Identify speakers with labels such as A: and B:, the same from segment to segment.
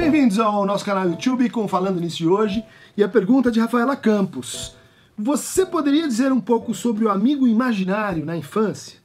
A: Bem-vindos ao nosso canal YouTube com Falando Nisso de hoje e a pergunta de Rafaela Campos. Você poderia dizer um pouco sobre o amigo imaginário na infância?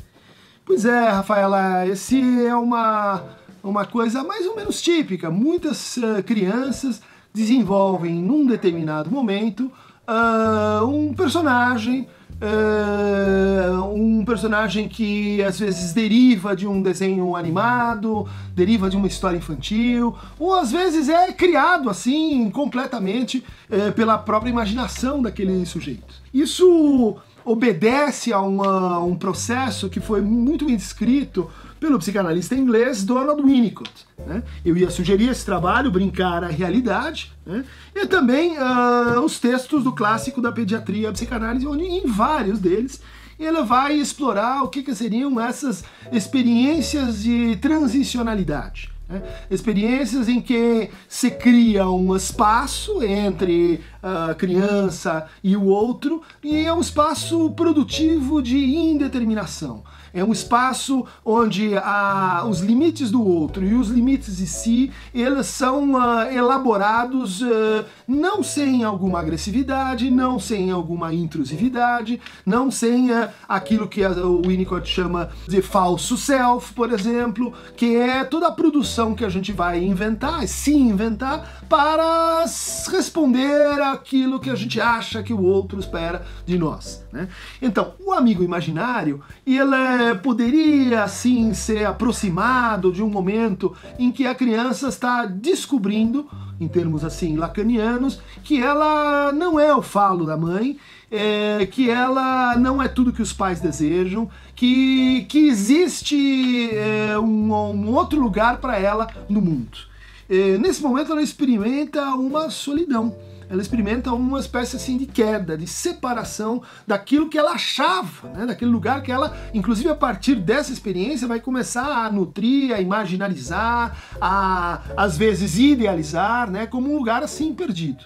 A: Pois é, Rafaela, esse é uma, uma coisa mais ou menos típica. Muitas uh, crianças desenvolvem num determinado momento uh, um personagem Uh, um personagem que às vezes deriva de um desenho animado, deriva de uma história infantil, ou às vezes é criado assim completamente uh, pela própria imaginação daquele sujeito. Isso obedece a uma, um processo que foi muito bem descrito pelo psicanalista inglês Donald Winnicott. Né? Eu ia sugerir esse trabalho, Brincar a Realidade, né? e também uh, os textos do clássico da pediatria psicanálise, onde em vários deles ele vai explorar o que, que seriam essas experiências de transicionalidade. Né? Experiências em que se cria um espaço entre a criança e o outro, e é um espaço produtivo de indeterminação. É um espaço onde a, os limites do outro e os limites de si, eles são uh, elaborados uh, não sem alguma agressividade, não sem alguma intrusividade, não sem uh, aquilo que a, o Winnicott chama de falso self, por exemplo, que é toda a produção que a gente vai inventar, se inventar, para responder aquilo que a gente acha que o outro espera de nós. Né? Então, o amigo imaginário, ele poderia assim ser aproximado de um momento em que a criança está descobrindo, em termos assim lacanianos, que ela não é o falo da mãe, é, que ela não é tudo que os pais desejam, que, que existe é, um, um outro lugar para ela no mundo. É, nesse momento ela experimenta uma solidão ela experimenta uma espécie assim de queda, de separação daquilo que ela achava, né? daquele lugar que ela, inclusive a partir dessa experiência, vai começar a nutrir, a imaginarizar, a às vezes idealizar, né? como um lugar assim perdido.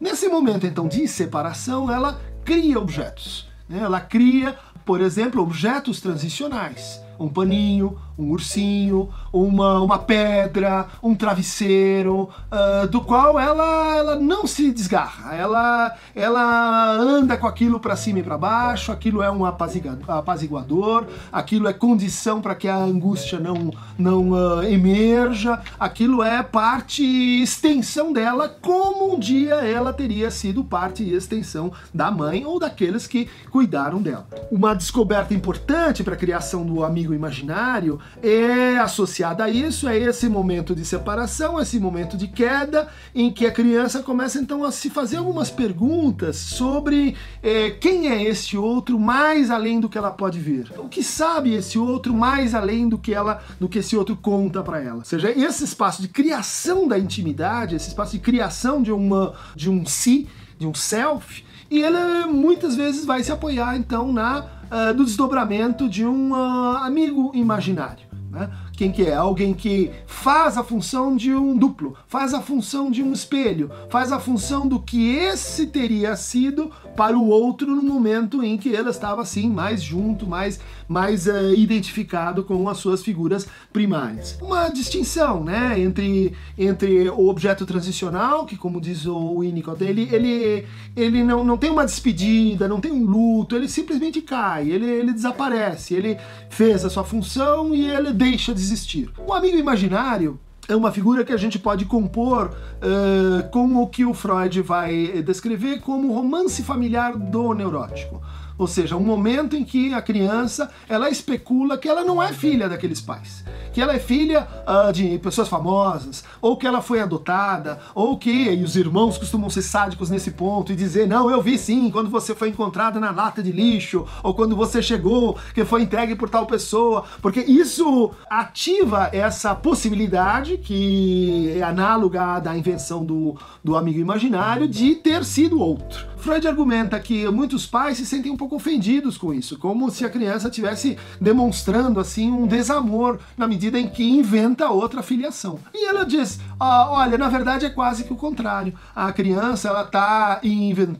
A: Nesse momento então de separação, ela cria objetos. Né? Ela cria, por exemplo, objetos transicionais um paninho, um ursinho, uma, uma pedra, um travesseiro, uh, do qual ela, ela não se desgarra, ela, ela anda com aquilo para cima e para baixo, aquilo é um apaziguador, aquilo é condição para que a angústia não, não uh, emerja, aquilo é parte extensão dela, como um dia ela teria sido parte e extensão da mãe ou daqueles que cuidaram dela. Uma descoberta importante para a criação do amigo imaginário é associada a isso, é esse momento de separação, esse momento de queda, em que a criança começa então a se fazer algumas perguntas sobre é, quem é esse outro mais além do que ela pode ver. O que sabe esse outro mais além do que ela, do que esse outro conta para ela. Ou seja, esse espaço de criação da intimidade, esse espaço de criação de uma de um si, de um self, e ele muitas vezes vai se apoiar então na uh, do desdobramento de um uh, amigo imaginário. Né? Quem que é? Alguém que faz a função de um duplo, faz a função de um espelho, faz a função do que esse teria sido para o outro no momento em que ele estava assim mais junto, mais, mais uh, identificado com as suas figuras primárias. Uma distinção, né, entre, entre o objeto transicional, que como diz o Winnicott, ele, ele, ele não, não tem uma despedida, não tem um luto, ele simplesmente cai, ele, ele desaparece, ele fez a sua função e ele deixa de existir. O amigo imaginário é uma figura que a gente pode compor uh, com o que o Freud vai descrever como romance familiar do neurótico. Ou seja, um momento em que a criança ela especula que ela não é filha daqueles pais, que ela é filha uh, de pessoas famosas, ou que ela foi adotada, ou que e os irmãos costumam ser sádicos nesse ponto e dizer não, eu vi sim quando você foi encontrada na lata de lixo, ou quando você chegou que foi entregue por tal pessoa, porque isso ativa essa possibilidade que é análoga da invenção do, do amigo imaginário de ter sido outro. Freud argumenta que muitos pais se sentem um pouco ofendidos com isso, como se a criança estivesse demonstrando assim um desamor na medida em que inventa outra filiação. E ela diz: ah, olha, na verdade é quase que o contrário. A criança ela está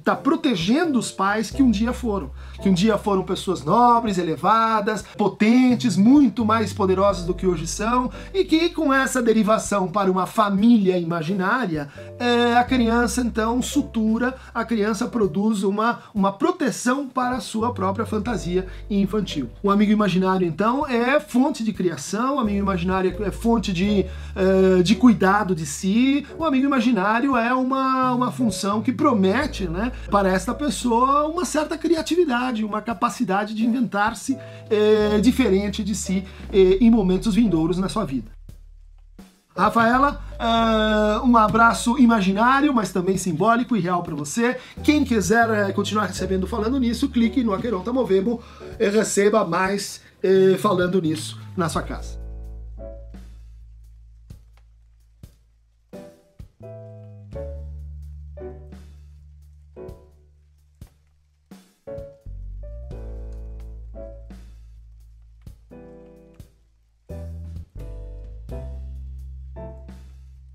A: tá protegendo os pais que um dia foram, que um dia foram pessoas nobres, elevadas, potentes, muito mais poderosas do que hoje são, e que com essa derivação para uma família imaginária, é, a criança então sutura, a criança produz uma, uma proteção para a sua própria fantasia infantil. O amigo imaginário então é fonte de criação, o amigo imaginário é fonte de, uh, de cuidado de si, o amigo imaginário é uma, uma função que promete né, para esta pessoa uma certa criatividade, uma capacidade de inventar-se eh, diferente de si eh, em momentos vindouros na sua vida. Rafaela, uh, um abraço imaginário, mas também simbólico e real para você. Quem quiser uh, continuar recebendo falando nisso, clique no Aqueronta Movemo e receba mais uh, falando nisso na sua casa.